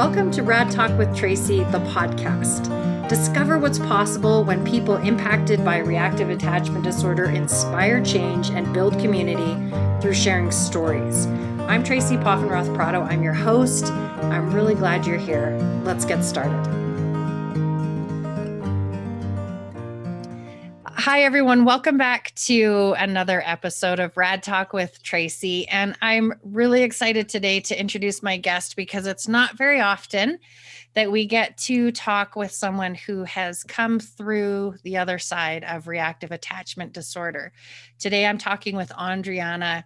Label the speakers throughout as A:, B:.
A: Welcome to Rad Talk with Tracy, the podcast. Discover what's possible when people impacted by reactive attachment disorder inspire change and build community through sharing stories. I'm Tracy Poffenroth Prado. I'm your host. I'm really glad you're here. Let's get started. Hi, everyone. Welcome back to another episode of Rad Talk with Tracy. And I'm really excited today to introduce my guest because it's not very often that we get to talk with someone who has come through the other side of reactive attachment disorder. Today, I'm talking with Andriana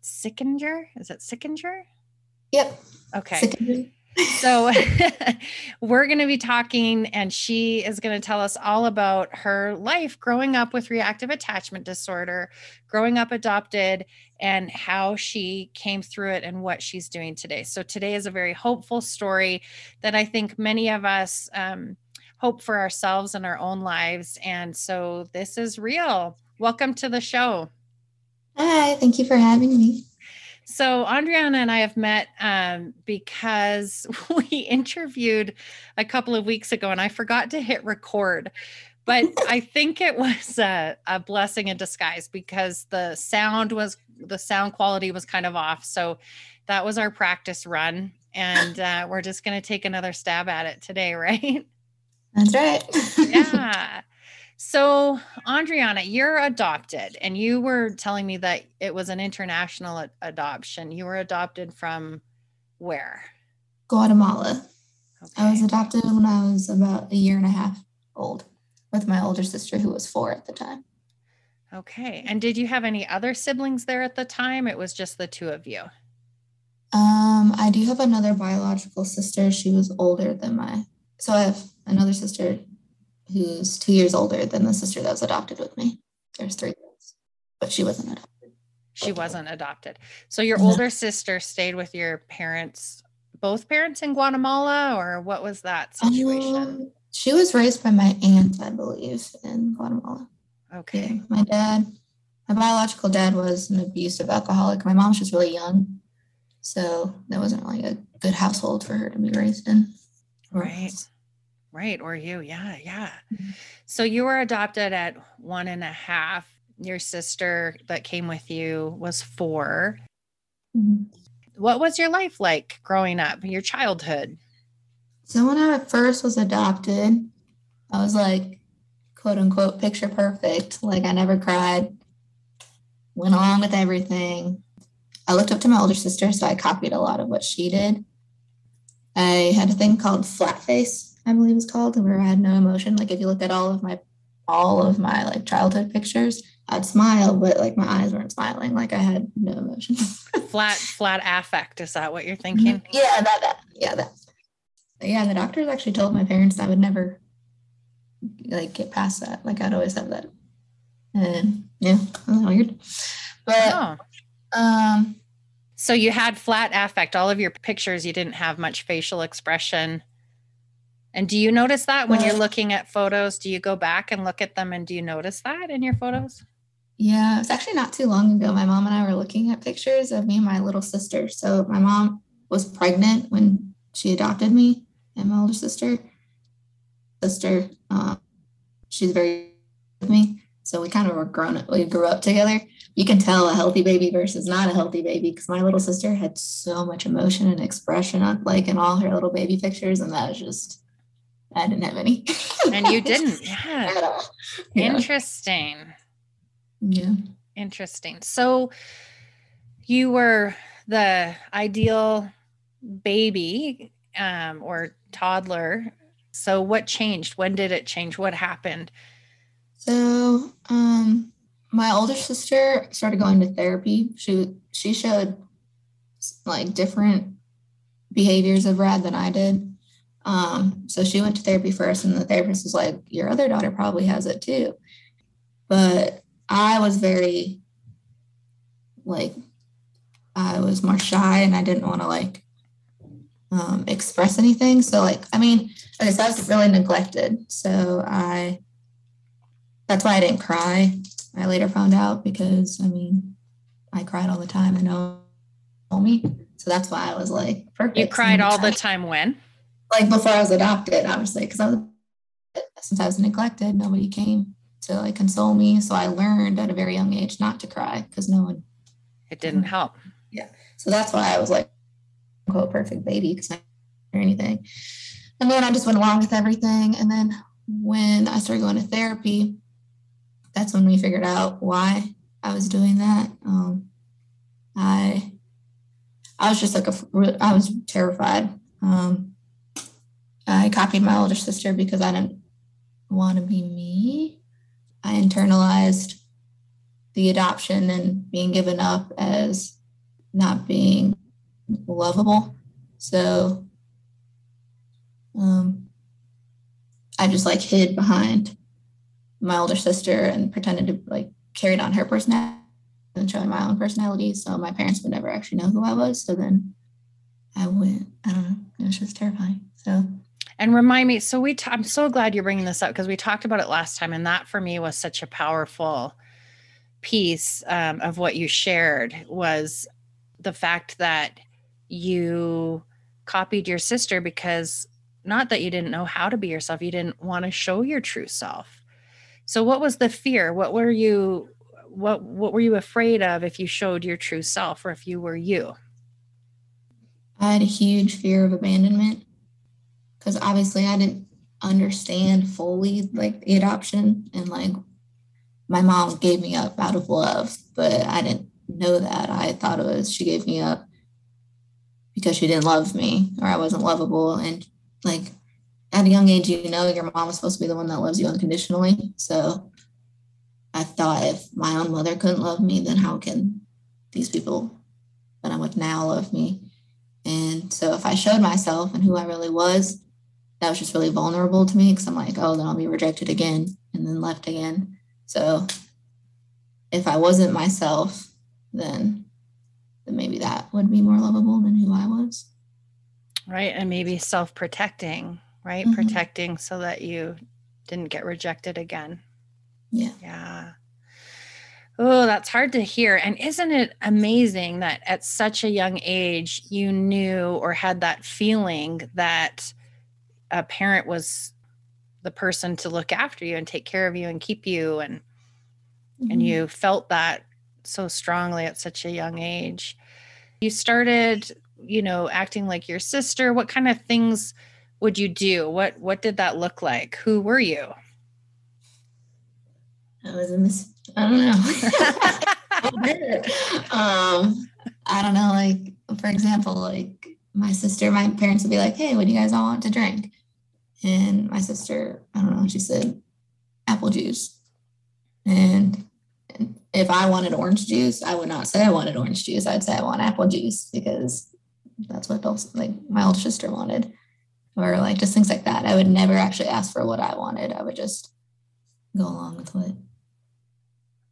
A: Sickinger. Is it Sickinger?
B: Yep.
A: Okay. Sickinger so we're going to be talking and she is going to tell us all about her life growing up with reactive attachment disorder growing up adopted and how she came through it and what she's doing today. So today is a very hopeful story that i think many of us um, hope for ourselves and our own lives. And so this is real. Welcome to the show.
B: Hi thank you for having me
A: so Andriana and I have met um, because we interviewed a couple of weeks ago, and I forgot to hit record. But I think it was a, a, blessing in disguise because the sound was the sound quality was kind of off. So that was our practice run, and uh, we're just going to take another stab at it today, right?
B: That's right.
A: yeah. So, Andriana, you're adopted, and you were telling me that it was an international ad- adoption. You were adopted from where?
B: Guatemala. Okay. I was adopted when I was about a year and a half old with my older sister, who was four at the time.
A: Okay. And did you have any other siblings there at the time? It was just the two of you.
B: Um, I do have another biological sister. She was older than my, so I have another sister who's two years older than the sister that was adopted with me. There's three girls, but she wasn't adopted.
A: She wasn't adopted. So your older sister stayed with your parents, both parents in Guatemala, or what was that situation? Um,
B: she was raised by my aunt, I believe, in Guatemala.
A: Okay.
B: Yeah, my dad, my biological dad was an abusive alcoholic. My mom was just really young. So that wasn't really a good household for her to be raised in.
A: Right. Right. Or you. Yeah. Yeah. Mm-hmm. So you were adopted at one and a half. Your sister that came with you was 4 mm-hmm. What was your life like growing up, your childhood?
B: So when I first was adopted, I was like, quote unquote, picture perfect. Like I never cried, went along with everything. I looked up to my older sister, so I copied a lot of what she did. I had a thing called flat face I believe it's called, where I had no emotion. Like if you look at all of my all of my like childhood pictures, I'd smile, but like my eyes weren't smiling. Like I had no emotion.
A: flat, flat affect. Is that what you're thinking?
B: Mm-hmm. Yeah, that, that yeah, that. Yeah, the doctors actually told my parents I would never like get past that. Like I'd always have that. And yeah, weird. But oh. um
A: so you had flat affect. All of your pictures, you didn't have much facial expression. And do you notice that when you're looking at photos? Do you go back and look at them and do you notice that in your photos?
B: Yeah, it's actually not too long ago. My mom and I were looking at pictures of me and my little sister. So my mom was pregnant when she adopted me and my older sister. Sister, um, she's very with me. So we kind of were grown up, we grew up together. You can tell a healthy baby versus not a healthy baby because my little sister had so much emotion and expression on like in all her little baby pictures. And that was just I didn't have any.
A: and you didn't. Yeah. yeah. Interesting.
B: Yeah.
A: Interesting. So you were the ideal baby um, or toddler. So what changed? When did it change? What happened?
B: So um, my older sister started going to therapy. She she showed like different behaviors of Rad than I did. Um, so she went to therapy first, and the therapist was like, Your other daughter probably has it too. But I was very, like, I was more shy and I didn't want to, like, um, express anything. So, like, I mean, okay, so I was really neglected. So I, that's why I didn't cry. I later found out because, I mean, I cried all the time and no told me. So that's why I was like,
A: perfect. You cried all the time when?
B: Like before I was adopted, obviously, because I was since I was neglected, nobody came to like console me. So I learned at a very young age not to cry because no one.
A: It didn't help.
B: Yeah. So that's why I was like, quote, perfect baby because I or anything. And then I just went along with everything. And then when I started going to therapy, that's when we figured out why I was doing that. Um, I I was just like a I was terrified. Um, I copied my older sister because I didn't want to be me. I internalized the adoption and being given up as not being lovable. So um, I just like hid behind my older sister and pretended to like carried on her personality and showing my own personality. So my parents would never actually know who I was. So then I went, I don't know, it was just terrifying. So
A: and remind me so we i'm so glad you're bringing this up because we talked about it last time and that for me was such a powerful piece um, of what you shared was the fact that you copied your sister because not that you didn't know how to be yourself you didn't want to show your true self. So what was the fear? What were you what what were you afraid of if you showed your true self or if you were you?
B: I had a huge fear of abandonment because obviously i didn't understand fully like the adoption and like my mom gave me up out of love but i didn't know that i thought it was she gave me up because she didn't love me or i wasn't lovable and like at a young age, you know your mom is supposed to be the one that loves you unconditionally. So I thought if my own mother couldn't love me, then how can these people that I'm with now love me? And so if I showed myself and who I really was, that was just really vulnerable to me because I'm like, oh, then I'll be rejected again and then left again. So if I wasn't myself, then then maybe that would be more lovable than who I was.
A: Right. And maybe self protecting, right? Mm-hmm. Protecting so that you didn't get rejected again.
B: Yeah.
A: Yeah. Oh, that's hard to hear. And isn't it amazing that at such a young age you knew or had that feeling that a parent was the person to look after you and take care of you and keep you and mm-hmm. and you felt that so strongly at such a young age. You started you know acting like your sister. What kind of things would you do? What what did that look like? Who were you?
B: I was in this i don't know. Um i don't know like for example like my sister my parents would be like hey what do you guys all want to drink and my sister i don't know she said apple juice. And if I wanted orange juice, I would not say I wanted orange juice. I'd say I want apple juice because that's what else like my older sister wanted or like just things like that. I would never actually ask for what i wanted. I would just go along with what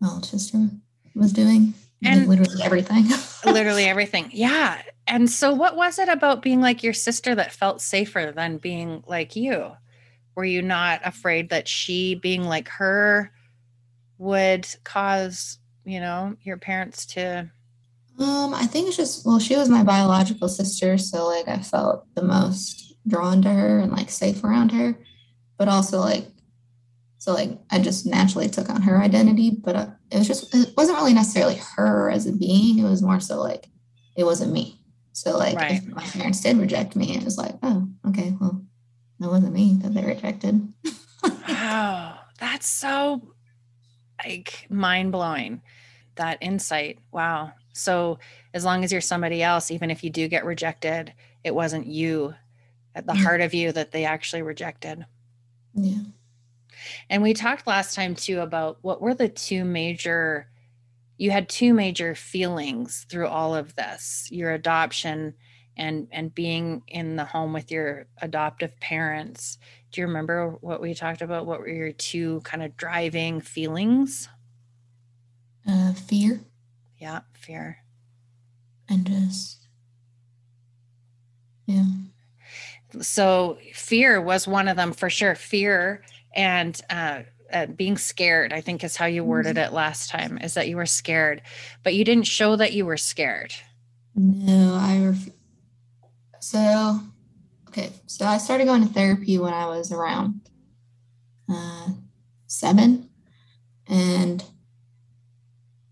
B: my older sister was doing. And like literally everything.
A: Literally everything. Yeah and so what was it about being like your sister that felt safer than being like you were you not afraid that she being like her would cause you know your parents to
B: um, I think it's just well, she was my biological sister, so like I felt the most drawn to her and like safe around her, but also like so like I just naturally took on her identity, but uh, it was just it wasn't really necessarily her as a being. It was more so like it wasn't me. So like right. if my parents did reject me, it was like, oh, okay, well, that wasn't me that they rejected.
A: wow, that's so like mind blowing. That insight. Wow. So as long as you're somebody else, even if you do get rejected, it wasn't you at the yeah. heart of you that they actually rejected.
B: Yeah.
A: And we talked last time too about what were the two major you had two major feelings through all of this, your adoption and and being in the home with your adoptive parents. Do you remember what we talked about? What were your two kind of driving feelings?
B: Uh, fear
A: yeah fear
B: and just yeah
A: so fear was one of them for sure fear and uh, uh, being scared i think is how you worded mm-hmm. it last time is that you were scared but you didn't show that you were scared
B: no i ref- so Okay, so I started going to therapy when I was around uh, seven, and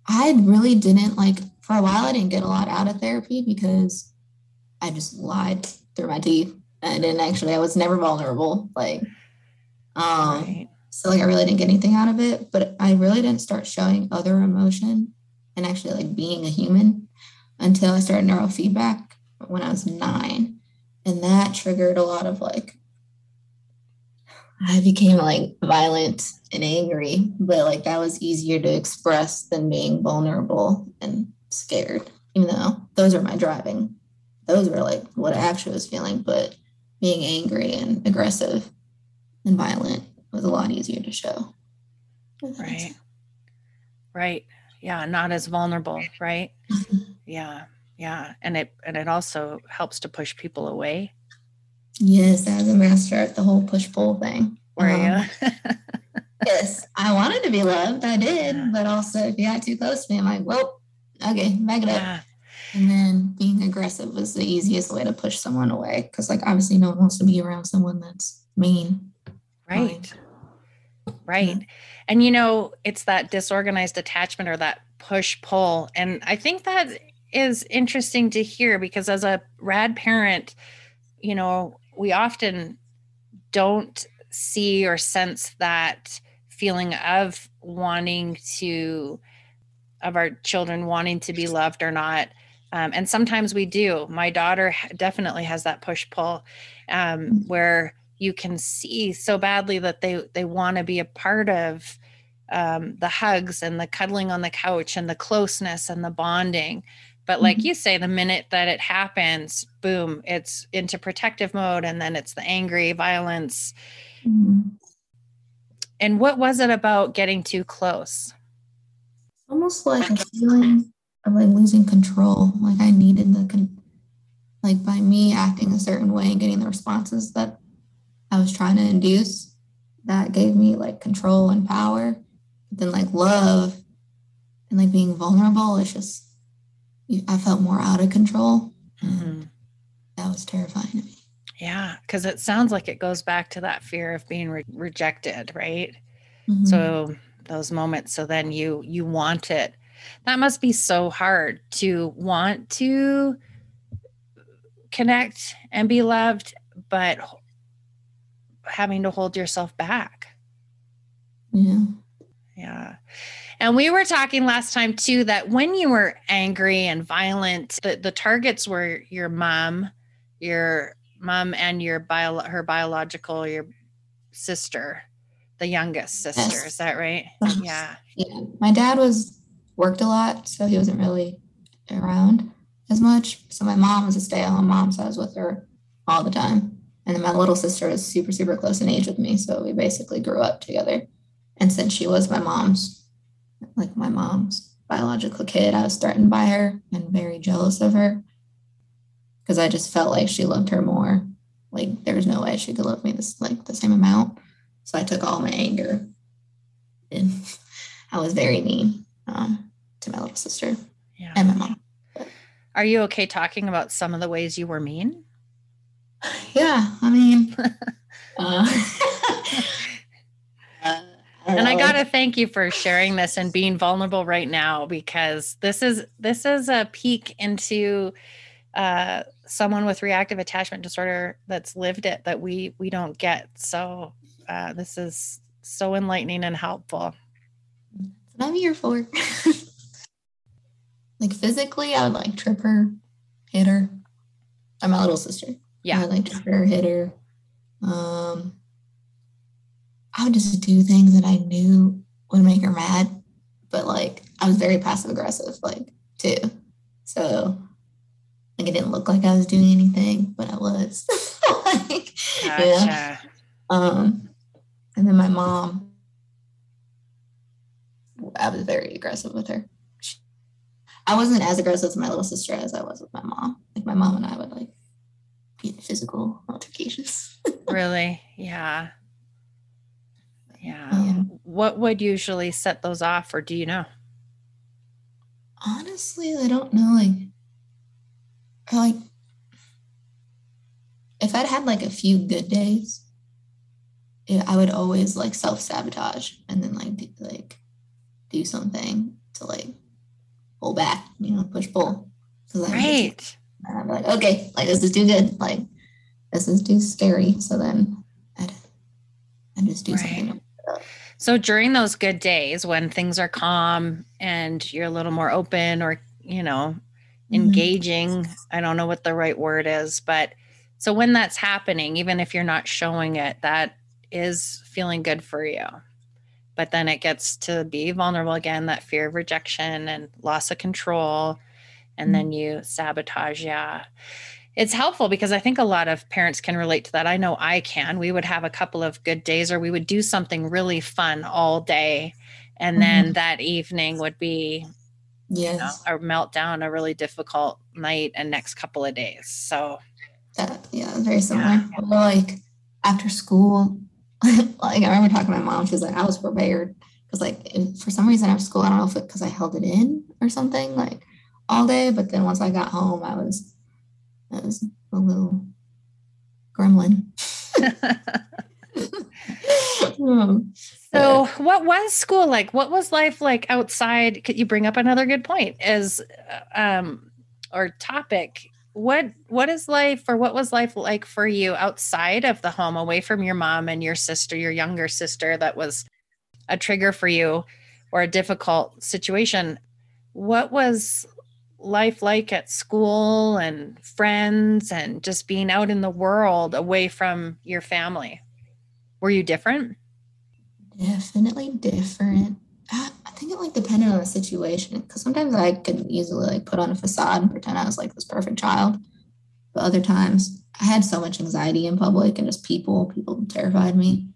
B: I really didn't like for a while. I didn't get a lot out of therapy because I just lied through my teeth. I didn't actually. I was never vulnerable. Like, um, right. So like I really didn't get anything out of it. But I really didn't start showing other emotion and actually like being a human until I started neurofeedback when I was nine. And that triggered a lot of like, I became like violent and angry, but like that was easier to express than being vulnerable and scared, even though those are my driving. Those were like what I actually was feeling, but being angry and aggressive and violent was a lot easier to show.
A: Right. Right. Yeah. Not as vulnerable. Right. yeah yeah and it and it also helps to push people away
B: yes as a master at the whole push pull thing
A: were um, you
B: yes i wanted to be loved i did yeah. but also if you got too close to me i'm like well okay back it yeah. up and then being aggressive was the easiest way to push someone away because like obviously no one wants to be around someone that's mean
A: right right. And you know it's that disorganized attachment or that push pull. And i think that is interesting to hear because as a rad parent, you know, we often don't see or sense that feeling of wanting to of our children wanting to be loved or not. Um, and sometimes we do. My daughter definitely has that push pull um, where you can see so badly that they they want to be a part of um, the hugs and the cuddling on the couch and the closeness and the bonding but like mm-hmm. you say, the minute that it happens, boom, it's into protective mode and then it's the angry violence. Mm-hmm. And what was it about getting too close?
B: Almost like a feeling of like losing control. Like I needed the, con- like by me acting a certain way and getting the responses that I was trying to induce, that gave me like control and power. But then like love and like being vulnerable, it's just I felt more out of control. Mm-hmm. That was terrifying to me.
A: Yeah, because it sounds like it goes back to that fear of being re- rejected, right? Mm-hmm. So those moments. So then you you want it. That must be so hard to want to connect and be loved, but having to hold yourself back.
B: Yeah.
A: Yeah. And we were talking last time too that when you were angry and violent, the, the targets were your mom, your mom and your bio her biological your sister, the youngest sister. Yes. Is that right?
B: Yeah. Yeah. My dad was worked a lot, so he wasn't really around as much. So my mom was a stay-at-home mom, so I was with her all the time. And then my little sister was super, super close in age with me. So we basically grew up together. And since she was my mom's like my mom's biological kid. I was threatened by her and very jealous of her because I just felt like she loved her more. Like there was no way she could love me this like the same amount. So I took all my anger and I was very mean um, to my little sister yeah. and my mom.
A: Are you okay talking about some of the ways you were mean?
B: Yeah, I mean, uh,
A: and I got to thank you for sharing this and being vulnerable right now because this is this is a peek into uh, someone with reactive attachment disorder that's lived it that we we don't get. So uh, this is so enlightening and helpful.
B: That's what I'm here for. like physically, I would like trip her, hit her. I'm my little sister.
A: Yeah,
B: I like trip hitter. Um, I would just do things that I knew would make her mad, but like I was very passive aggressive, like too. So like it didn't look like I was doing anything, but I was. like, gotcha. Yeah. Um, and then my mom, I was very aggressive with her. I wasn't as aggressive with my little sister as I was with my mom. Like my mom and I would like physical altercations.
A: really? Yeah. Yeah. Um, what would usually set those off, or do you know?
B: Honestly, I don't know. Like, like if I'd had like a few good days, it, I would always like self sabotage and then like do, like do something to like pull back, you know, push pull.
A: Right.
B: And be like, okay, like this is too good. Like this is too scary. So then I'd, I'd just do right. something.
A: So during those good days when things are calm and you're a little more open or, you know, mm-hmm. engaging, mm-hmm. I don't know what the right word is, but so when that's happening, even if you're not showing it, that is feeling good for you. But then it gets to be vulnerable again, that fear of rejection and loss of control. And mm-hmm. then you sabotage. Yeah it's helpful because I think a lot of parents can relate to that. I know I can. We would have a couple of good days or we would do something really fun all day. And mm-hmm. then that evening would be yes. You know, a meltdown, a really difficult night and next couple of days. So
B: that, yeah, very similar. Yeah. like after school, like I remember talking to my mom, she was like, I was prepared. Because like for some reason after school, I don't know if it because I held it in or something like all day. But then once I got home, I was as a little gremlin.
A: so what was school like what was life like outside could you bring up another good point as um or topic what what is life or what was life like for you outside of the home away from your mom and your sister your younger sister that was a trigger for you or a difficult situation what was life like at school and friends and just being out in the world away from your family? Were you different?
B: Definitely different. I, think it like depended on the situation because sometimes I could easily like put on a facade and pretend I was like this perfect child. But other times I had so much anxiety in public and just people, people terrified me.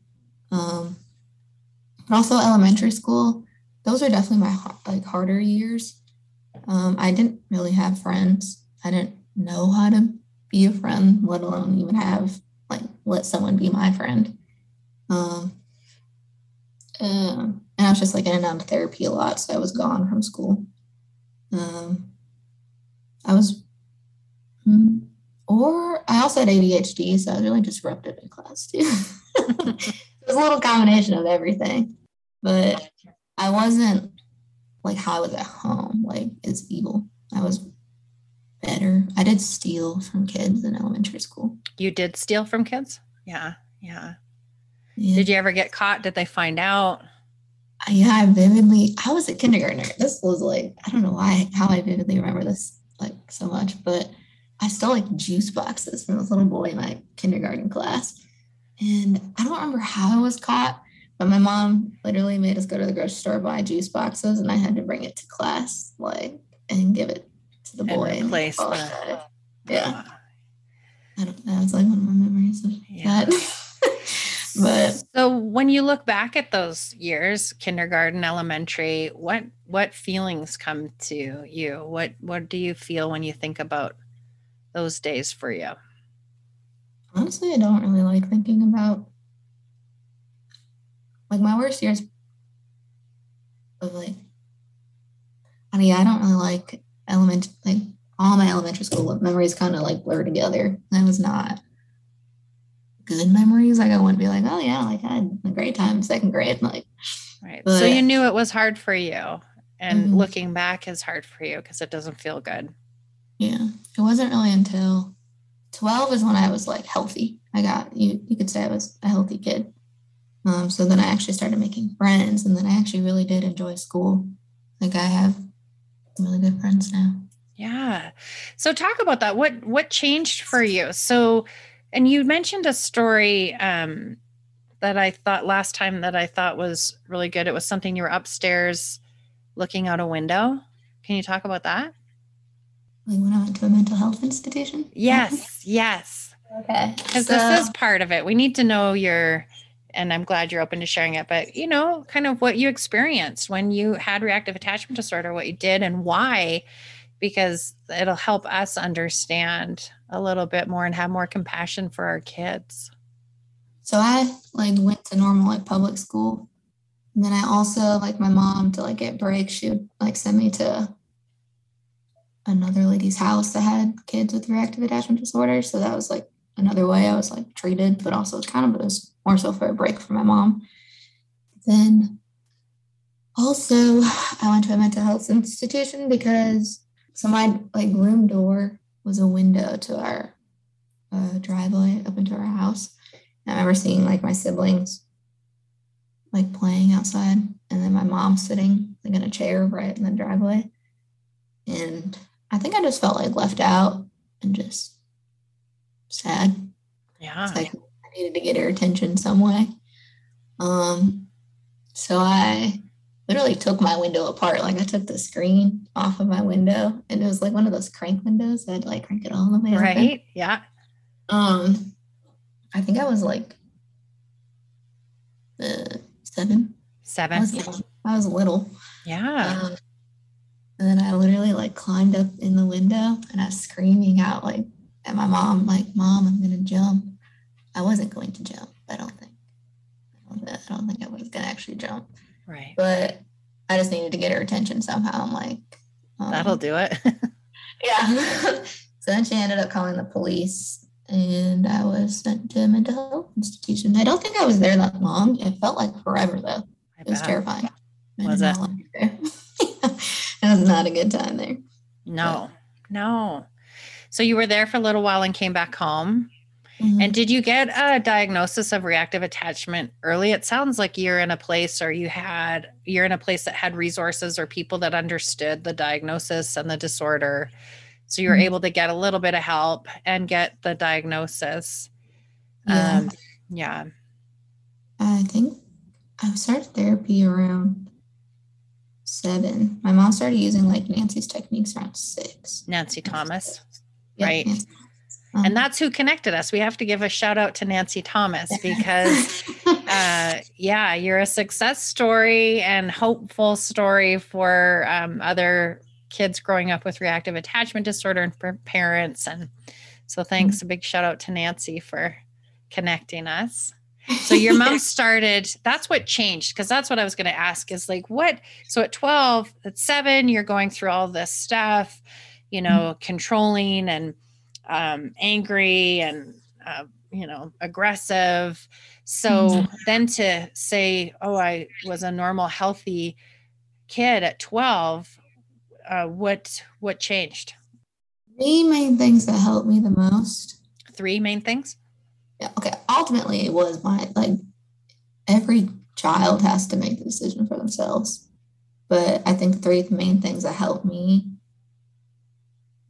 B: Um, but also elementary school, those are definitely my like harder years um, I didn't really have friends. I didn't know how to be a friend, let alone even have like let someone be my friend. Um, uh, and I was just like in and out of therapy a lot, so I was gone from school. Um, I was, hmm, or I also had ADHD, so I was really disruptive in class too. it was a little combination of everything, but I wasn't like how I was at home, like it's evil. I was better. I did steal from kids in elementary school.
A: You did steal from kids? Yeah. Yeah. yeah. Did you ever get caught? Did they find out?
B: Yeah, I vividly, I was a kindergartner. This was like, I don't know why, how I vividly remember this like so much, but I stole like juice boxes from this little boy in my kindergarten class. And I don't remember how I was caught, but my mom literally made us go to the grocery store buy juice boxes, and I had to bring it to class, like, and give it to the boy. And replace the, yeah. I don't. That's like one of my memories of yeah. that. but
A: so when you look back at those years, kindergarten, elementary, what what feelings come to you? What what do you feel when you think about those days for you?
B: Honestly, I don't really like thinking about like my worst years of like I mean, I don't really like element like all my elementary school memories kind of like blur together. That was not good memories. Like I wouldn't be like, oh yeah, like I had a great time second grade. Like
A: right. But, so you knew it was hard for you. And mm-hmm. looking back is hard for you because it doesn't feel good.
B: Yeah. It wasn't really until 12 is when I was like healthy. I got you you could say I was a healthy kid. Um, so then I actually started making friends, and then I actually really did enjoy school. Like I have really good friends now.
A: Yeah. So talk about that. What what changed for you? So, and you mentioned a story um, that I thought last time that I thought was really good. It was something you were upstairs looking out a window. Can you talk about that?
B: Like when I went to a mental health institution.
A: Yes. Yes.
B: Okay.
A: Because so, this is part of it. We need to know your and I'm glad you're open to sharing it. But you know, kind of what you experienced when you had reactive attachment disorder, what you did and why, because it'll help us understand a little bit more and have more compassion for our kids.
B: So I like went to normal like public school. And then I also like my mom to like get breaks, she would like send me to another lady's house that had kids with reactive attachment disorder. So that was like another way. I was like treated, but also kind of was more so for a break from my mom. Then also I went to a mental health institution because so my like room door was a window to our uh, driveway up into our house. And I remember seeing like my siblings like playing outside and then my mom sitting like in a chair right in the driveway. And I think I just felt like left out and just sad.
A: Yeah.
B: Like I needed to get her attention some way. Um, so I literally took my window apart. Like I took the screen off of my window, and it was like one of those crank windows. I'd like crank it all the way
A: right.
B: Open.
A: Yeah.
B: Um, I think I was like uh, seven.
A: Seven.
B: I was, I was little.
A: Yeah.
B: Um, and then I literally like climbed up in the window and I was screaming out like at my mom, like, Mom, I'm gonna jump. I wasn't going to jump, I don't think. I don't, I don't think I was gonna actually jump.
A: right.
B: But I just needed to get her attention somehow. I'm like, um,
A: That'll do it.
B: yeah. so then she ended up calling the police and I was sent to a mental health institution. I don't think I was there that long. It felt like forever though.
A: I
B: It was
A: bet.
B: terrifying. I
A: Was it?
B: it it was not a good time there.
A: No, no. So you were there for a little while and came back home.
B: Mhm.
A: And did you get a diagnosis of reactive attachment early? It sounds like you're in a place or you had you're in a place that had resources or people that understood the diagnosis and the disorder. So you were
B: Mhm.
A: able to get a little bit of help and get the diagnosis.
B: yeah.
A: Um yeah.
B: I think I started therapy around seven. My mom started using like Nancy's techniques around six.
A: Nancy Thomas.
B: Yeah,
A: Right. And that's who connected us. We have to give a shout out to Nancy Thomas because uh, yeah, you're a success story and hopeful story for um, other kids growing up with reactive attachment disorder and for parents. And so, thanks. A big shout out to Nancy for connecting us. So, your mom started, that's what changed because that's what I was going to ask is like, what? So, at 12, at seven, you're going through all this stuff, you know, controlling and um, angry and, uh, you know, aggressive. So then to say, oh, I was a normal, healthy kid at 12, uh, what what changed?
B: Three main things that helped me the most.
A: Three main things.
B: Yeah, okay. Ultimately, it was my like every child has to make the decision for themselves. But I think three main things that helped me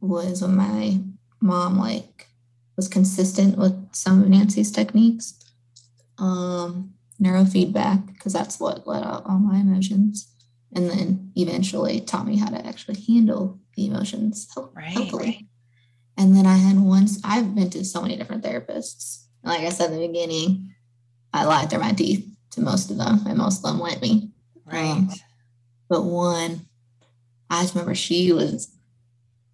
B: was when my mom like was consistent with some of Nancy's techniques. Um, neurofeedback, because that's what let out all my emotions. And then eventually taught me how to actually handle the emotions health-
A: Right,
B: healthily.
A: right.
B: And then I had once, I've been to so many different therapists. Like I said in the beginning, I lied through my teeth to most of them, and most of them let me.
A: Right.
B: Um, But one, I just remember she was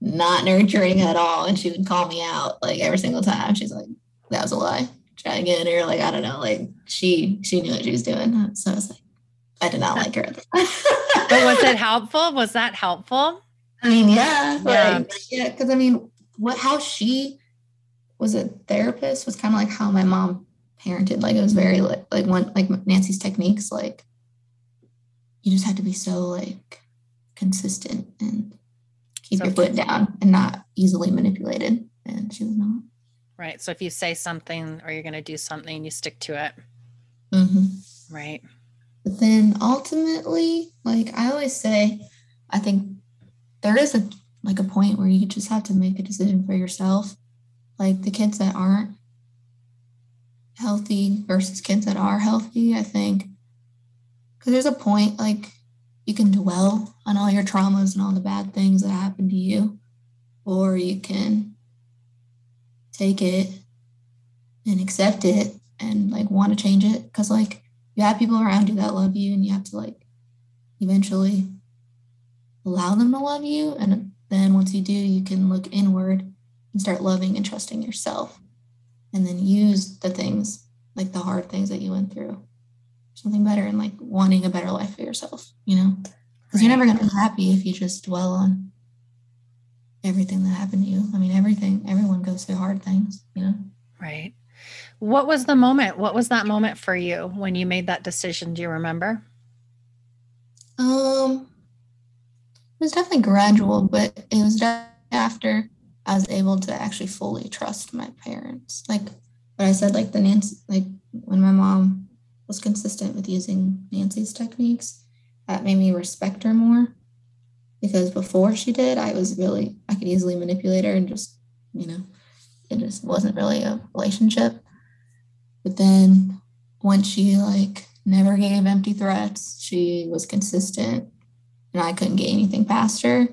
B: not nurturing at all. And she would call me out like every single time. She's like, that was a lie. Try again. Or like, I don't know. Like she she knew what she was doing. So I was like, I did not like her.
A: but was it helpful? Was that helpful?
B: I mean, yeah,
A: Yeah.
B: like, yeah, because I mean, what how she was a therapist was kind of like how my mom parented. Like it was very like like one like Nancy's techniques. Like you just had to be so like consistent and keep
A: So
B: your foot down and not easily manipulated. And she was not.
A: Right. So if you say something or you're going to do something, you stick to it.
B: Mhm.
A: Right.
B: But then ultimately, like I always say, I think there is a like a point where you just have to make a decision for yourself. Like the kids that aren't healthy versus kids that are healthy, I think. Because there's a point like you can dwell on all your traumas and all the bad things that happened to you, or you can take it and accept it and like want to change it. Because like you have people around you that love you and you have to like eventually allow them to love you. And then once you do you can look inward and start loving and trusting yourself. And then use the things like the hard things that you went through. Something better and like wanting a better life for yourself you know because you're never going to be happy if you just dwell on everything that happened to you i mean everything everyone goes through hard things you know
A: Right. What was the moment? What was that moment for you when you made that decision? Do you remember?
B: Um, it was definitely gradual, but it was after I was able to actually fully trust my parents. Like what I said, like the Nancy, like when my mom was consistent with using Nancy's techniques, that made me respect her more. Because before she did, I was really, I could easily manipulate her and just, you know, it just wasn't really a relationship. But then once she like never gave empty threats, she was consistent and I couldn't get anything past her,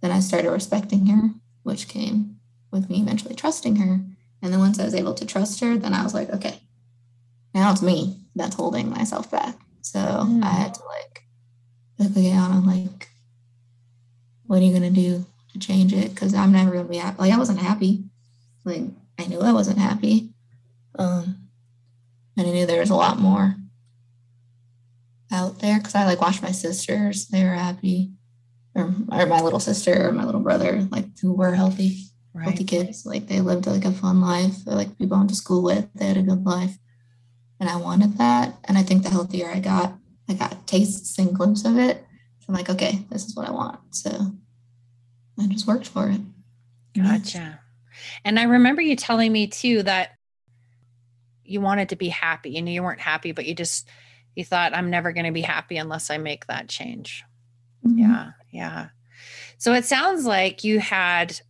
B: then I started respecting her, which came with me eventually trusting her. And then once I was able to trust her, then I was like, okay, now it's me that's holding myself back. So mm. I had to like look at Anna like, what are you gonna do to change it? Because I'm never gonna be happy. Like I wasn't happy. Like I knew I wasn't happy. Um, and I knew there was a lot more out there because I like watched my sisters. They were happy, or, or my little sister or my little brother, like who were healthy, right. healthy kids. Like they lived like a fun life. They, like people went to school with. They had a good life, and I wanted that. And I think the healthier I got, I got tastes and glimpse of it. So I'm like, okay, this is what I want. So I just worked for it.
A: Gotcha. And I remember you telling me too that you wanted to be happy. You knew you weren't happy, but you just you thought I'm never going to be happy unless I make that change. Mm-hmm. Yeah. Yeah. So it sounds like you had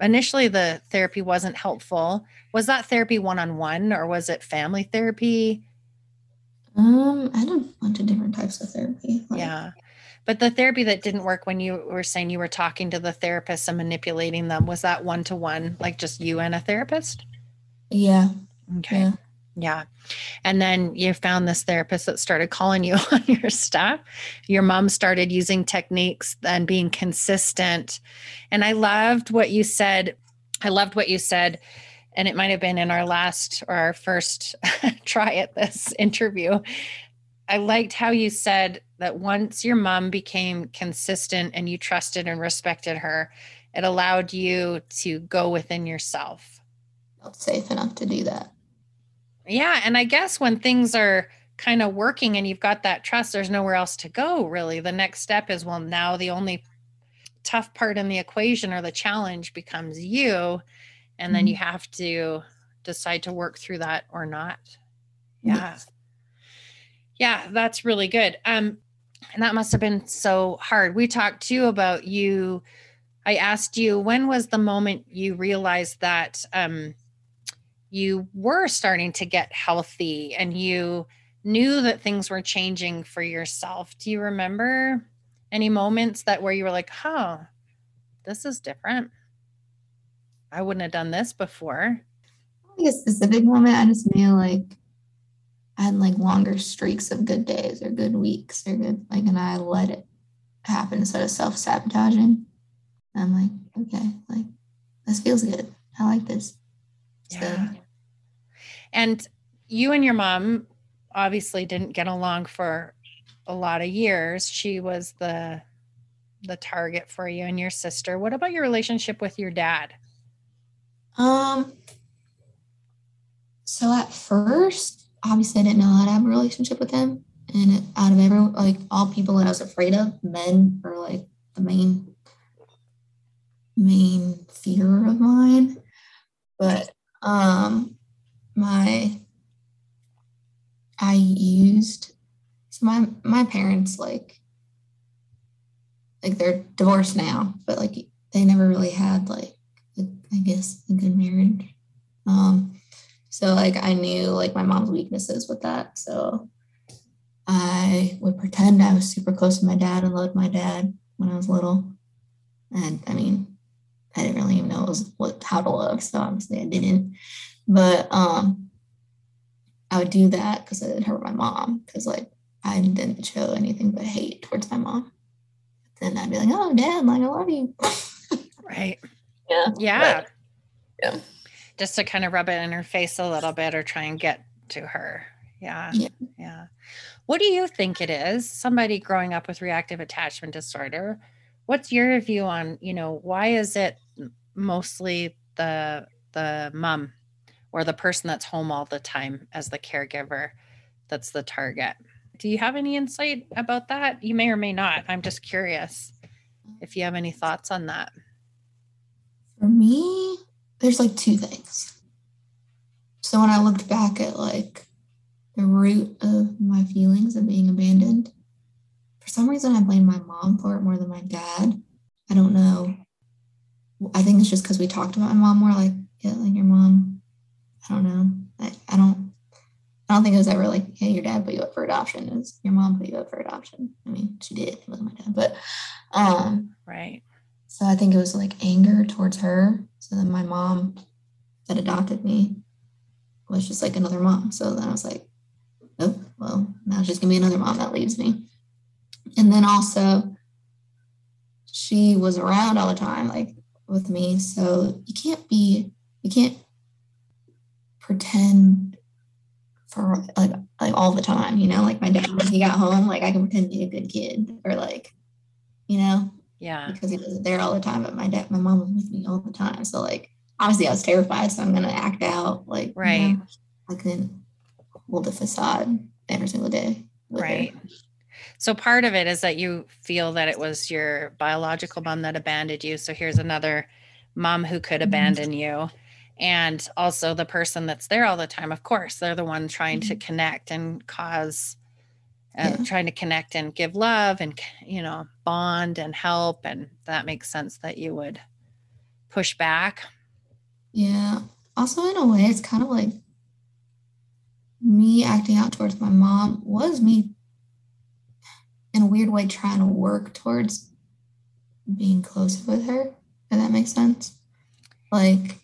A: initially the therapy wasn't helpful. Was that therapy one on one or was it family therapy?
B: Um, I had a bunch of different types of therapy.
A: Like, yeah. But the therapy that didn't work when you were saying you were talking to the therapist and manipulating them, was that one to one, like just you and a therapist?
B: Yeah.
A: Okay. Yeah. Yeah. And then you found this therapist that started calling you on your stuff. Your mom started using techniques and being consistent. And I loved what you said. I loved what you said. And it might have been in our last or our first try at this interview. I liked how you said that once your mom became consistent and you trusted and respected her, it allowed you to go within yourself.
B: Felt safe enough to do that.
A: Yeah. And I guess when things are kind of working and you've got that trust, there's nowhere else to go, really. The next step is well, now the only tough part in the equation or the challenge becomes you. And then mm-hmm. you have to decide to work through that or not. Yeah. Yeah, that's really good. Um, and that must have been so hard. We talked too about you. I asked you when was the moment you realized that um, you were starting to get healthy and you knew that things were changing for yourself. Do you remember any moments that where you were like, "Huh, this is different. I wouldn't have done this before."
B: Like a specific moment, I just knew like I had like longer streaks of good days or good weeks or good like, and I let it happen instead of self sabotaging. I'm like, okay, like this feels good. I like this.
A: Yeah. So, and you and your mom obviously didn't get along for a lot of years. She was the the target for you and your sister. What about your relationship with your dad?
B: Um so at first, obviously I didn't know how to have a relationship with him. And out of every like all people that I was afraid of, men are like the main main fear of mine. But um my I used so my my parents like like they're divorced now, but like they never really had like I guess a good marriage. Um so like I knew like my mom's weaknesses with that. So I would pretend I was super close to my dad and loved my dad when I was little. And I mean, I didn't really even know was what how to love, so obviously I didn't. But um, I would do that because it hurt my mom because like I didn't show anything but hate towards my mom. Then I'd be like, "Oh, Dad, like I love you."
A: right.
B: Yeah.
A: Yeah.
B: But, yeah.
A: Just to kind of rub it in her face a little bit or try and get to her. Yeah. Yeah. Yeah. What do you think it is? Somebody growing up with reactive attachment disorder. What's your view on, you know, why is it mostly the the mom or the person that's home all the time as the caregiver that's the target. Do you have any insight about that? You may or may not. I'm just curious if you have any thoughts on that.
B: For me, there's like two things. So when I looked back at like the root of my feelings of being abandoned, for some reason I blame my mom for it more than my dad. I don't know. I think it's just because we talked about my mom more like, yeah, like your mom. I don't know. I, I don't I don't think it was ever like, hey, your dad put you up for adoption. It was your mom put you up for adoption. I mean, she did. It wasn't my dad, but um
A: right.
B: So I think it was like anger towards her. So then my mom that adopted me was just like another mom. So then I was like, oh, well, now she's gonna be another mom that leaves me. And then also she was around all the time, like with me. So you can't be, you can't pretend for like like all the time, you know, like my dad when he got home, like I can pretend to be a good kid or like, you know,
A: yeah,
B: because he wasn't there all the time. But my dad, my mom was with me all the time. So like obviously I was terrified, so I'm gonna act out like
A: right.
B: You know, I couldn't hold a facade every single day.
A: Right. So part of it is that you feel that it was your biological mom that abandoned you. So here's another mom who could mm-hmm. abandon you. And also the person that's there all the time, of course, they're the one trying to mm-hmm. connect and cause Uh, yeah. trying to connect and give love and you know bond and help and that makes sense that you would push back.
B: Yeah. Also in a way it's kind of like me acting out towards my mom was me in a weird way trying to work towards being close with her if that makes sense. Like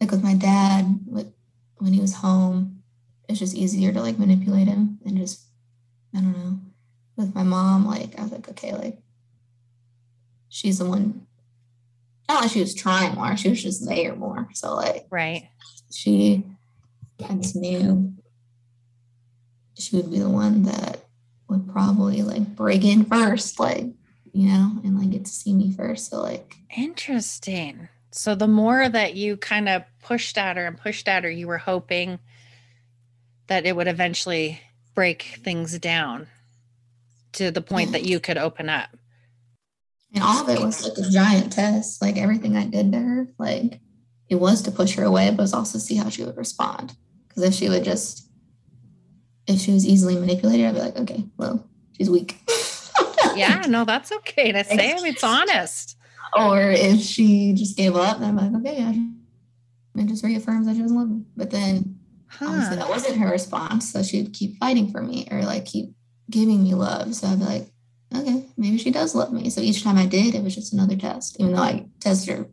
B: like with my dad when he was home it's just easier to like manipulate him and just i don't know with my mom like i was like okay like she's the one not like she was trying more she was just there more so like
A: right
B: she i just knew she would be the one that would probably like break in first, like, you know, and like get to see me first. So, like,
A: interesting. So, the more that you kind of pushed at her and pushed at her, you were hoping that it would eventually break things down to the point that you could open up.
B: And all of it was like a giant test. Like everything I did to her, like it was to push her away, but it was also see how she would respond. Because if she would just if she was easily manipulated, I'd be like, okay, well, she's weak.
A: yeah, no, that's okay to say. It's honest.
B: Or if she just gave up, then I'm like, okay, yeah. It just reaffirms that she doesn't love me. But then huh. obviously that wasn't her response. So she'd keep fighting for me or like keep giving me love. So I'd be like, okay, maybe she does love me. So each time I did, it was just another test, even though I tested her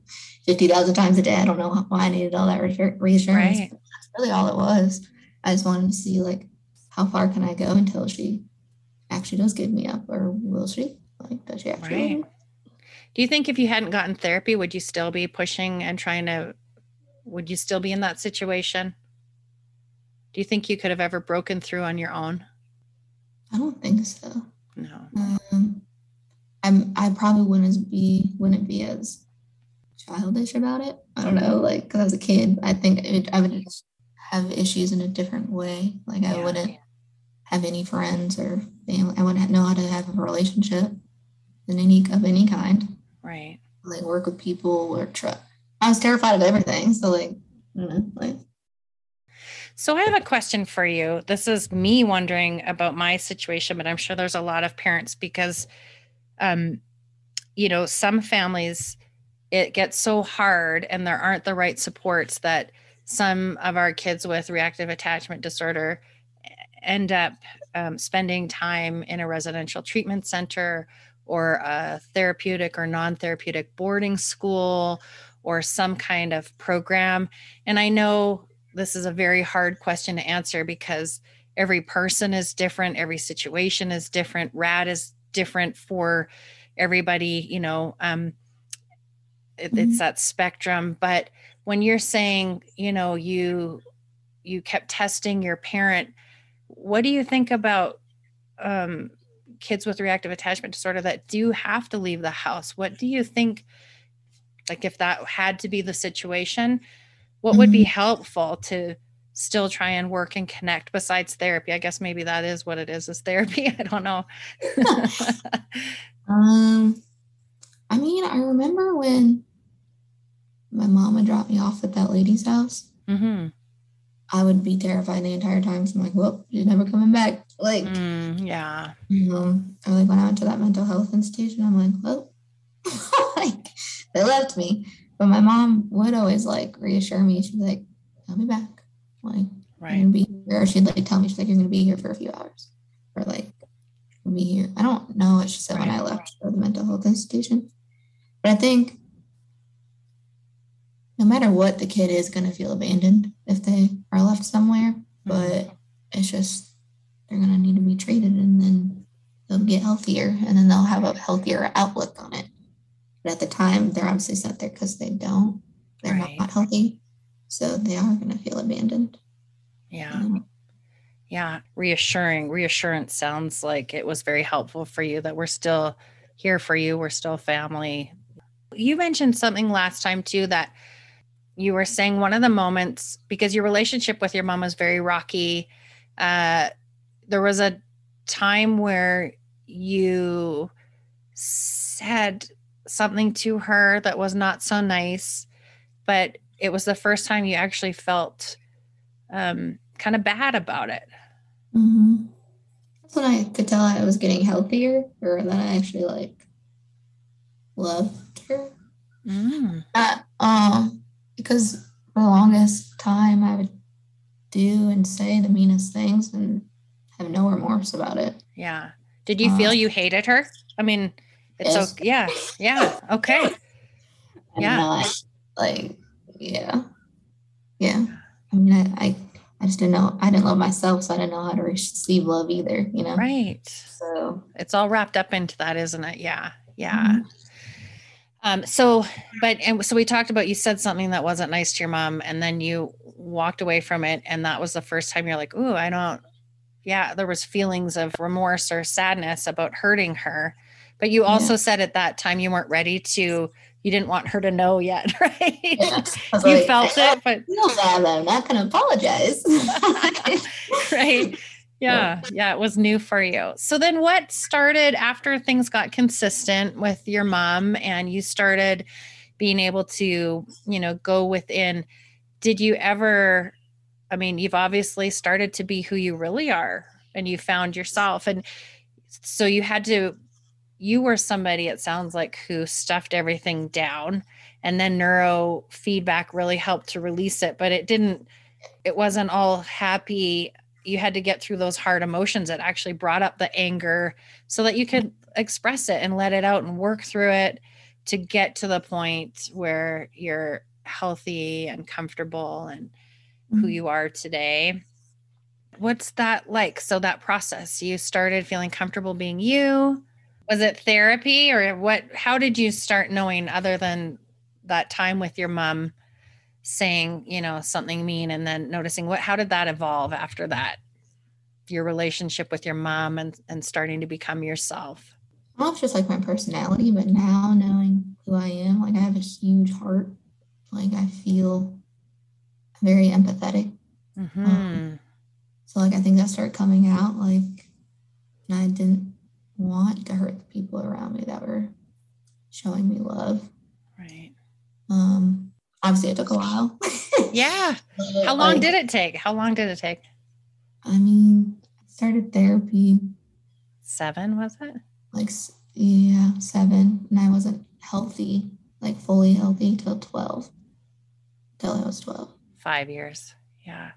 B: 50,000 times a day. I don't know why I needed all that reassurance. Right. That's really all it was. I just wanted to see like how far can I go until she actually does give me up or will she? Like, does she actually? Right.
A: Do you think if you hadn't gotten therapy, would you still be pushing and trying to, would you still be in that situation? Do you think you could have ever broken through on your own?
B: I don't think so.
A: No.
B: Um, I'm, I probably wouldn't be, wouldn't be as childish about it. I don't know, like, because as a kid, I think it, I would have issues in a different way. Like, I wouldn't have any friends or family. I wouldn't know how to have a relationship in any of any kind.
A: Right.
B: Like work with people or try. I was terrified of everything. So like, know, like.
A: So I have a question for you. This is me wondering about my situation, but I'm sure there's a lot of parents because, um, you know, some families it gets so hard and there aren't the right supports that some of our kids with reactive attachment disorder end up um, spending time in a residential treatment center or a therapeutic or non therapeutic boarding school or some kind of program. And I know this is a very hard question to answer because every person is different, every situation is different, RAD is different for everybody, you know. Um, it, mm-hmm. It's that spectrum. But when you're saying, you know, you you kept testing your parent what do you think about um, kids with reactive attachment disorder that do have to leave the house? What do you think, like, if that had to be the situation, what would be
B: Mhm.
A: helpful to still try and work and connect besides therapy? I guess maybe that is what it is, is therapy. I don't know.
B: Um, I mean, I remember when my mom would drop me off at that lady's house.
A: hmm
B: I would be terrified the entire time. So I'm like, well, she's never coming back. Like,
A: Mm, yeah.
B: um, or like when I went to that mental health institution, I'm like, well, like they left me. But my mom would always like reassure me. She'd be like, I'll be back. Like, I'm
A: Right.
B: gonna be here. Or she'd like tell me, she's like, you're gonna be here for a few hours. Or like, we'll be here. I don't know what she said when I left for the mental health institution. But I think no matter what, the kid is gonna feel abandoned if they are left somewhere.
A: Mhm.
B: But it's just they're gonna need to be treated and then they'll get healthier and then they'll have a healthier outlook on it. But at the time, they're obviously sent there because they don't. They're
A: Right.
B: not healthy. So they are gonna feel abandoned.
A: Yeah. Yeah. Reassuring. Reassurance sounds like it was very helpful for you that we're still here for you. We're still family. You mentioned something last time too that you were saying one of the moments because your relationship with your mom was very rocky. Uh, there was a time where you said something to her that was not so nice, but it was the first time you actually felt um, kind of bad about it.
B: hmm That's when I could tell I was getting healthier or that I actually like loved her.
A: Mm,
B: Not, um, because for the longest time I would do and say the meanest things and have no remorse about it.
A: yeah. Did you feel
B: Uh,
A: you hated her? I mean, it's
B: yes.
A: okay. Yeah. Yeah. Okay.
B: and
A: Yeah.
B: not like yeah yeah i mean I, I i just didn't know i didn't love myself so i didn't know how to receive love either you know
A: Right.
B: so
A: It's all wrapped up into that, isn't it? Yeah. Yeah.
B: mhm.
A: Um, so, but, and so we talked about, you said something that wasn't nice to your mom and then you walked away from it. And that was the first time you're like, Ooh, I don't, yeah, there was feelings of remorse or sadness about hurting her. But you
B: Yeah.
A: also said at that time you weren't ready to, you didn't want her to know yet, right?
B: yeah.
A: You
B: like,
A: felt
B: I,
A: it, but
B: I bad that i'm not going to apologize
A: right. Yeah, yeah, it was new for you. So then what started after things got consistent with your mom and you started being able to, you know, go within did you ever I mean, you've obviously started to be who you really are and you found yourself and so you had to you were somebody it sounds like who stuffed everything down and then neuro feedback really helped to release it but it didn't it wasn't all happy. You had to get through those hard emotions it actually brought up the anger so that you could express it and let it out and work through it to get to the point where you're healthy and comfortable and who
B: Mhm.
A: you are today. What's that like? So that process you started feeling comfortable being you was it therapy or what how did you start knowing other than that time with your mom saying you know something mean and then noticing what how did that evolve after that your relationship with your mom and and starting to become yourself
B: I don't know if it's just like my personality, but now knowing who I am, like I have a huge heart. Like I feel very empathetic.
A: hmm
B: So like I think that started coming out like I didn't want to hurt the people around me that were showing me love.
A: right.
B: Um obviously it took a while.
A: yeah. How long did it take? How long did it take?
B: I mean, I started therapy.
A: Seven was it?
B: Like yeah, 7 and I wasn't healthy, like fully healthy till 12. Till I was 12.
A: five years. Yeah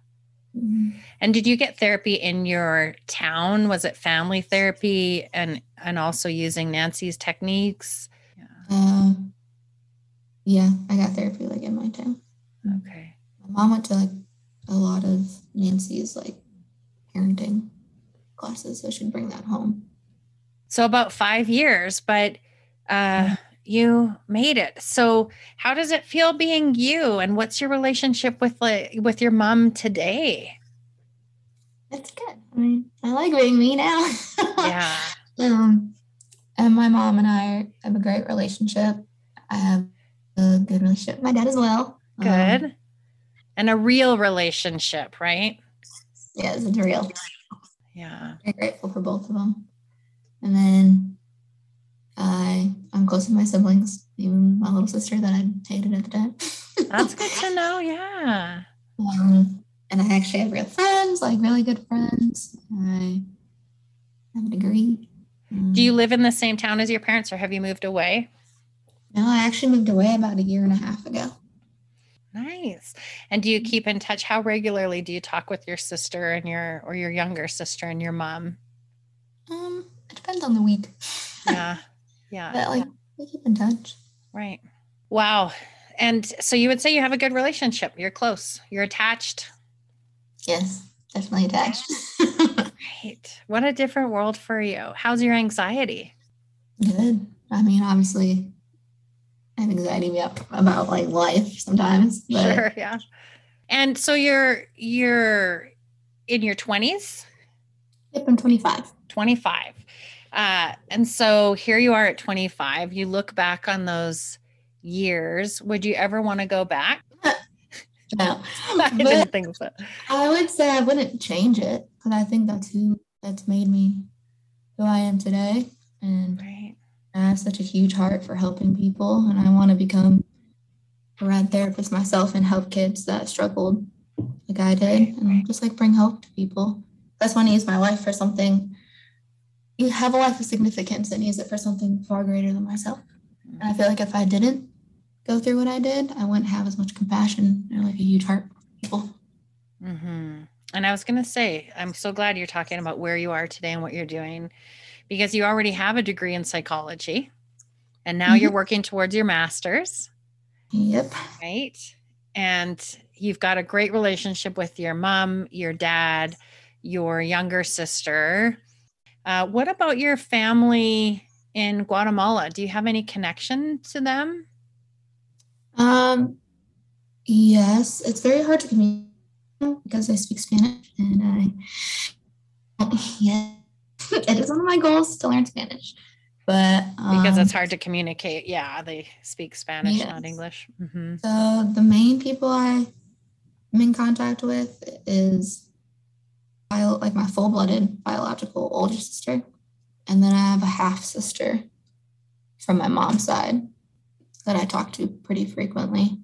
A: And did you get therapy in your town? Was it family therapy and and also using Nancy's techniques?
B: Uh, yeah, I got therapy like in my town.
A: Okay.
B: My mom went to like a lot of Nancy's like parenting classes, so she'd bring that home.
A: So about 5 years, but uh you made it. So how does it feel being you and what's your relationship with like with your mom today?
B: It's good. I mean, I like being me now.
A: Yeah.
B: um, and my mom and I have a great relationship. I have a good relationship with my dad as well. Um,
A: Good. and a real relationship, right?
B: Yes, it's real.
A: Yeah.
B: Very grateful for both of them. And then I I'm close with my siblings, even my little sister that I hated at the time.
A: That's good to know. Yeah.
B: Um, and I actually have real friends, like really good friends. I have a degree. Um,
A: Do you live in the same town as your parents or have you moved away?
B: No, I actually moved away about a year and a half ago.
A: Nice. And do you keep in touch? How regularly do you talk with your sister and your or your younger sister and your mom?
B: Um, it depends on the week.
A: Yeah. Yeah.
B: But like we keep in touch.
A: Right. Wow. And so you would say you have a good relationship. You're close. You're attached.
B: Yes, definitely attached.
A: Right. What a different world for you. How's your anxiety?
B: Good. I mean, obviously, I have anxiety about, about like life sometimes. But
A: Sure. Yeah. And so you're you're in your 20s,
B: Yep, I'm 25.
A: 25. Uh, and so here you are at 25. You look back on those years. Would you ever want to go back?
B: No,
A: I didn't think so.
B: I would say I wouldn't change it because I think that's who that's made me who I am today. And
A: Right.
B: I have such a huge heart for helping people, and I want to become a RAD therapist myself and help kids that struggled like I did, and just like bring hope to people. That's want to use my life for something. You have a life of significance and use it for something far greater than myself. And I feel like if I didn't go through what I did, I wouldn't have as much compassion or like a huge heart for people.
A: hmm And I was going to say, I'm so glad you're talking about where you are today and what you're doing because you already have a degree in psychology and now you're working towards your master's,
B: Yep.
A: right? And you've got a great relationship with your mom, your dad, your younger sister. Uh, what about your family in Guatemala? Do you have any connection to them?
B: Um, yes, it's very hard to communicate because I speak Spanish and I, yeah, it is one of my goals to learn Spanish. But
A: Because
B: um,
A: it's hard to communicate. Yeah, they speak Spanish, not
B: Yes.
A: English. hmm
B: So the main people I am in contact with is bio, like my full-blooded biological older sister, and then I have a half sister from my mom's side that I talk to pretty frequently.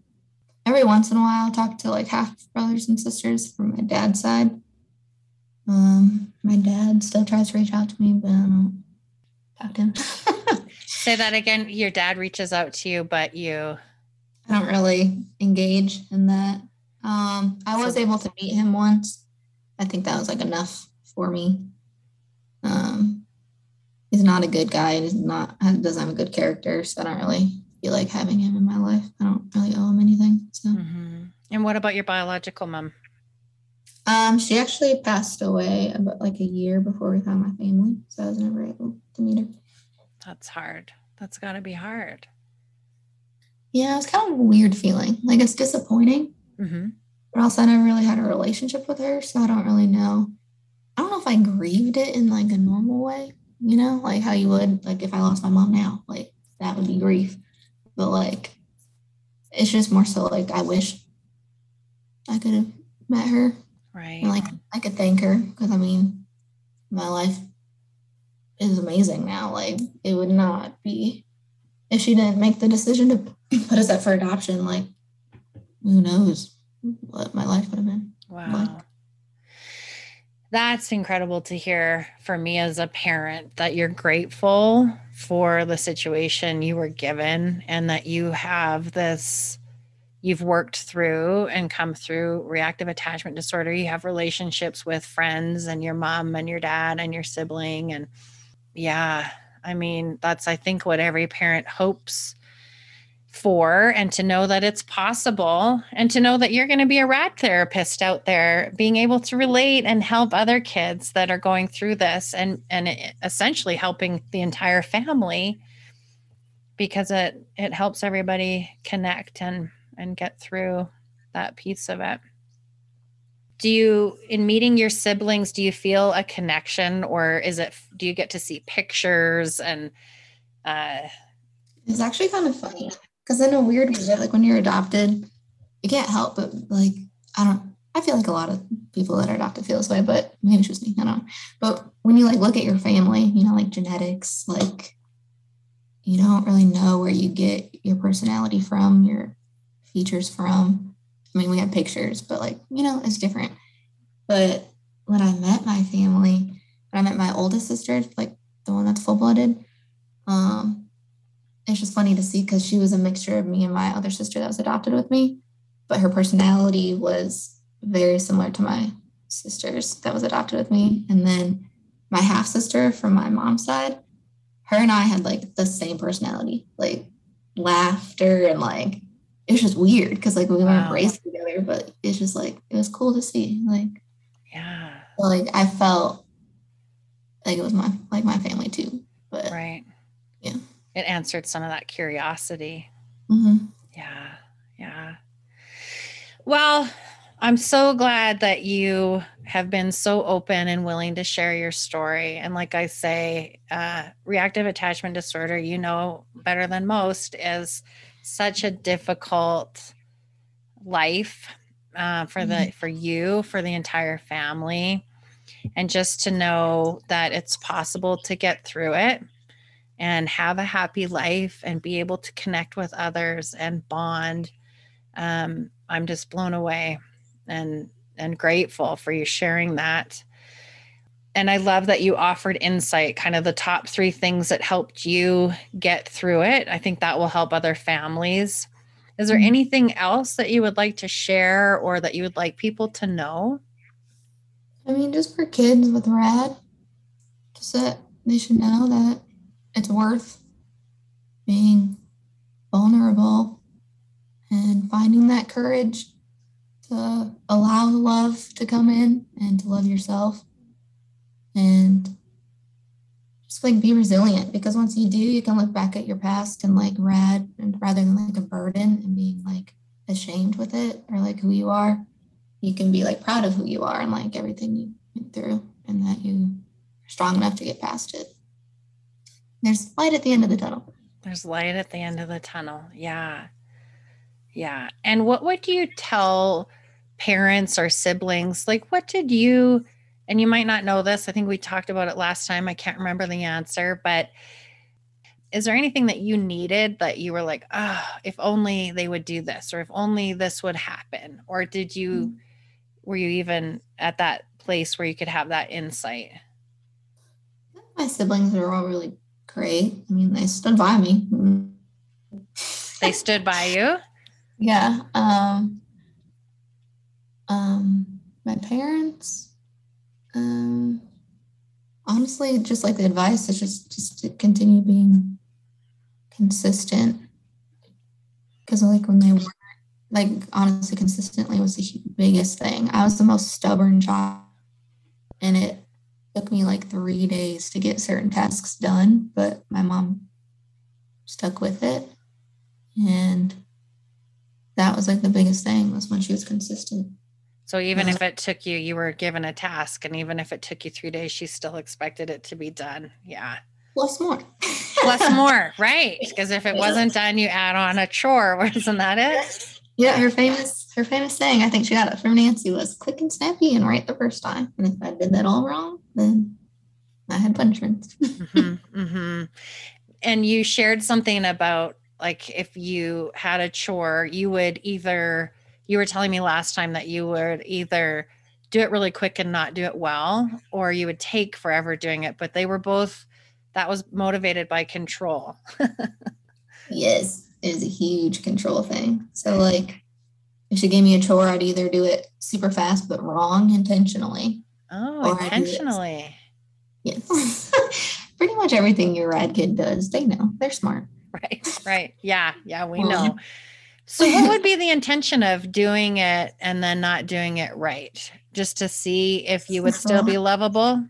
B: Every once in a while, I talk to like half brothers and sisters from my dad's side. Um, my dad still tries to reach out to me, but I don't talk to him.
A: Say that again. Your dad reaches out to you, but you.
B: I don't really engage in that. Um, I was able to meet him once. I think that was like enough for me. Um, he's not a good guy. He's not doesn't have a good character, so I don't really feel like having him in my life. I don't really owe him anything. So,
A: Mhm. And what about your biological mom?
B: um, she actually passed away about like a year before we found my family, so I was never able to meet her.
A: That's hard. That's got to be hard.
B: Yeah, it's kind of a weird feeling. Like it's disappointing.
A: hmm
B: but also I never really had a relationship with her, so I don't really know. I don't know if I grieved it in like a normal way, you know, like how you would like if I lost my mom now, like that would be grief. But like it's just more so like I wish I could have met her
A: Right.
B: and like I could thank her because I mean my life is amazing now. Like it would not be if she didn't make the decision to put us up for adoption, like who knows what my life would have been.
A: Wow. That's incredible to hear for me as a parent that you're grateful for the situation you were given and that you have this, you've worked through and come through reactive attachment disorder. You have relationships with friends and your mom and your dad and your sibling. And yeah, I mean, that's, I think, what every parent hopes for and to know that it's possible and to know that you're going to be a RAD therapist out there being able to relate and help other kids that are going through this and and essentially helping the entire family because it it helps everybody connect and and get through that piece of it. Do you in meeting your siblings do you feel a connection or is it do you get to see pictures and uh
B: It's actually kind of funny because in a weird way, like when you're adopted, you can't help but like I don't I feel like a lot of people that are adopted feel this way, but maybe it's just me. I don't know. But when you like look at your family, you know, like genetics, like you don't really know where you get your personality from, your features from. I mean, we have pictures, but like, you know, it's different. But when I met my family, when I met my oldest sister, like the one that's full blooded, um, it's just funny to see because she was a mixture of me and my other sister that was adopted with me, but her personality was very similar to my sisters that was adopted with me. And then my half sister from my mom's side, her and I had like the same personality, like laughter and like it was just weird because like we weren't raised together, but it's just like it was cool to see. Like
A: yeah.
B: like I felt like it was my like my family too. But
A: right. It answered some of that curiosity.
B: Mm-hmm.
A: Yeah. Yeah. Well, I'm so glad that you have been so open and willing to share your story. And like I say, uh, reactive attachment disorder, you know better than most, is such a difficult life uh, for the mm-hmm. for you, for the entire family, and just to know that it's possible to get through it and have a happy life and be able to connect with others and bond. Um, I'm just blown away and and grateful for you sharing that. And I love that you offered insight, kind of the top three things that helped you get through it. I think that will help other families. Is there mm-hmm. anything else that you would like to share or that you would like people to know?
B: I mean, just for kids with RAD, just that they should know that it's worth being vulnerable and finding that courage to allow love to come in and to love yourself. And just like be resilient because once you do you can look back at your past and like RAD and rather than like a burden and being like ashamed with it or like who you are you can be like proud of who you are and like everything you went through and that you are strong enough to get past it there's light at the end of the tunnel.
A: There's light at the end of the tunnel. Yeah. Yeah. And what would you tell parents or siblings? Like what did you and you might not know this i think we talked about it last time i can't remember the answer but is there anything that you needed that you were like ah oh, if only they would do this or if only this would happen or did you mm-hmm. were you even at that place where you could have that insight?
B: My siblings are all really great i mean they stood by me
A: they stood by you
B: yeah um um, my parents, um, honestly, just like the advice is just just to continue being consistent. Because like when they were like honestly consistently was the biggest thing. I was the most stubborn child, and it took me like three days to get certain tasks done, but my mom stuck with it, and that was like the biggest thing was when she was consistent.
A: So even if it took you, you were given a task, and even if it took you three days, she still expected it to be done. Yeah.
B: Plus more.
A: Plus more, right? Because if it wasn't done, you add on a chore. Wasn't that it?
B: Yeah, her famous her famous saying, I think she got it from Nancy, was quick and snappy and right the first time. And if I did that all wrong, then I had punishments.
A: mm-hmm, mm-hmm. And you shared something about like if you had a chore, you would either you were telling me last time that you would either do it really quick and not do it well, or you would take forever doing it. But they were both, that was motivated by control.
B: yes, is a huge control thing. So, like, if she gave me a chore, I'd either do it super fast but wrong intentionally.
A: Oh, intentionally.
B: Yes. Pretty much everything your RAD kid does, they know. They're smart.
A: Right, right. Yeah, yeah, we know. So, what would be the intention of doing it and then not doing it right? Just to see if you would still be lovable?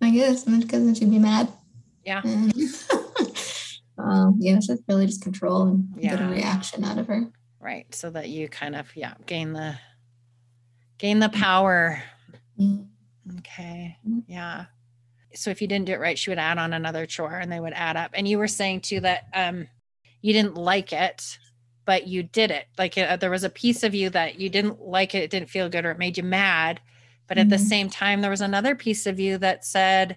B: I guess, because then she'd be mad.
A: Yeah.
B: um, yeah, so it's really just control and yeah. get a reaction out of her.
A: Right. So that you kind of, yeah, gain the gain the power. Mm-hmm. Okay. Mm-hmm. Yeah. So if you didn't do it right, she would add on another chore and they would add up. And you were saying too that um you didn't like it but you did it. Like uh, there was a piece of you that you didn't like it, it didn't feel good, or it made you mad. But at the
B: Mhm.
A: same time, there was another piece of you that said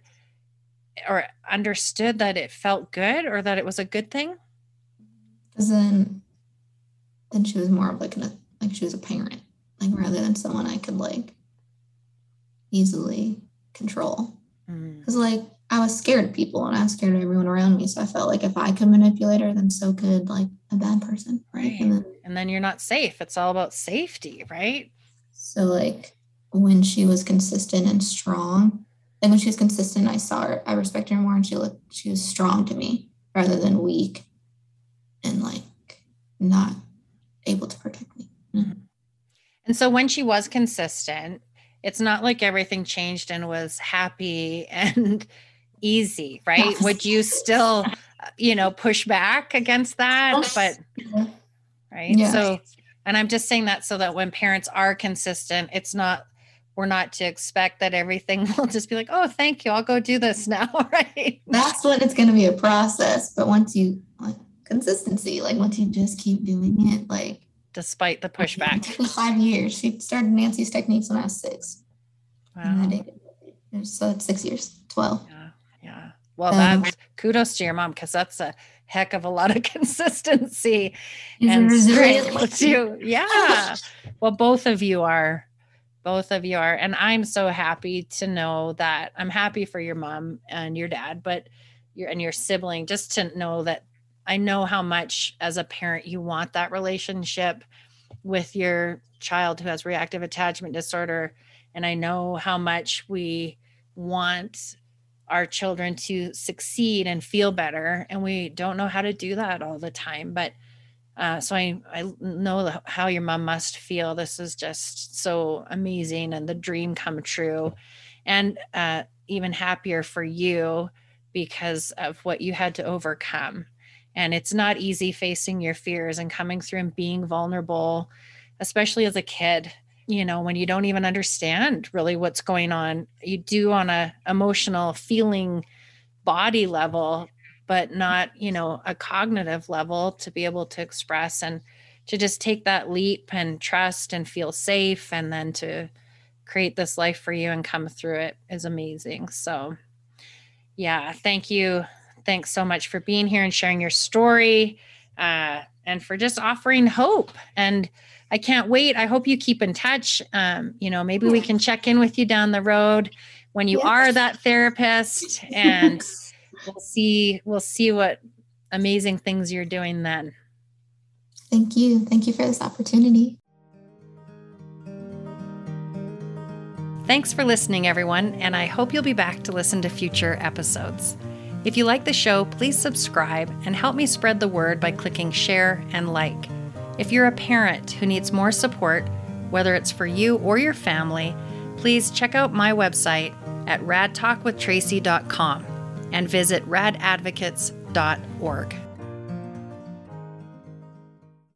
A: or understood that it felt good or that it was a good thing.
B: Because then, then she was more of like an like she was a parent, like rather than someone I could like easily control.
A: Mm.
B: Because like I was scared of people and I was scared of everyone around me. So I felt like if I could manipulate her, then so could like a bad person, right?
A: Right.
B: And then
A: And then you're not safe. It's all about safety, right?
B: so like when she was consistent and strong, like when she was consistent, I saw her, I respected her more, and she looked she was strong to me rather than weak and like not able to protect me.
A: And so when she was consistent, it's not like everything changed and was happy and easy, right?
B: Yes.
A: Would you still, uh, you know, push back against that? But, right.
B: Yeah.
A: So, and I'm just saying that so that when parents are consistent, it's not, we're not to expect that everything will just be like, oh, thank you. I'll go do this now. Right.
B: that's when it's going to be a process. But once you like consistency, like once you just keep doing it, like
A: Despite the pushback.
B: five years. She started Nancy's techniques when I was six.
A: Wow.
B: So it's six years, 12.
A: Yeah. Yeah. Well,
B: Um,
A: that's kudos to your mom because that's a heck of a lot of consistency and strength. Yeah. well, both of you are. Both of you are. And I'm so happy to know that I'm happy for your mom and your dad, but your and your sibling, just to know that I know how much as a parent you want that relationship with your child who has reactive attachment disorder. And I know how much we want our children to succeed and feel better. And we don't know how to do that all the time. But uh, so I, I know how your mom must feel. This is just so amazing and the dream come true. And uh, even happier for you because of what you had to overcome. And it's not easy facing your fears and coming through and being vulnerable, especially as a kid you know when you don't even understand really what's going on you do on a emotional feeling body level but not you know a cognitive level to be able to express and to just take that leap and trust and feel safe and then to create this life for you and come through it is amazing so yeah thank you thanks so much for being here and sharing your story uh, and for just offering hope and I can't wait. I hope you keep in touch. Um, you know, maybe we can check in with you down the road when you
B: Yes.
A: are that therapist and we'll see we'll see what amazing things you're doing then.
B: Thank you. Thank you for this opportunity.
A: Thanks for listening everyone, and I hope you'll be back to listen to future episodes. If you like the show, please subscribe and help me spread the word by clicking share and like. If you're a parent who needs more support, whether it's for you or your family, please check out my website at radtalkwithtracy.com and visit radadvocates.org.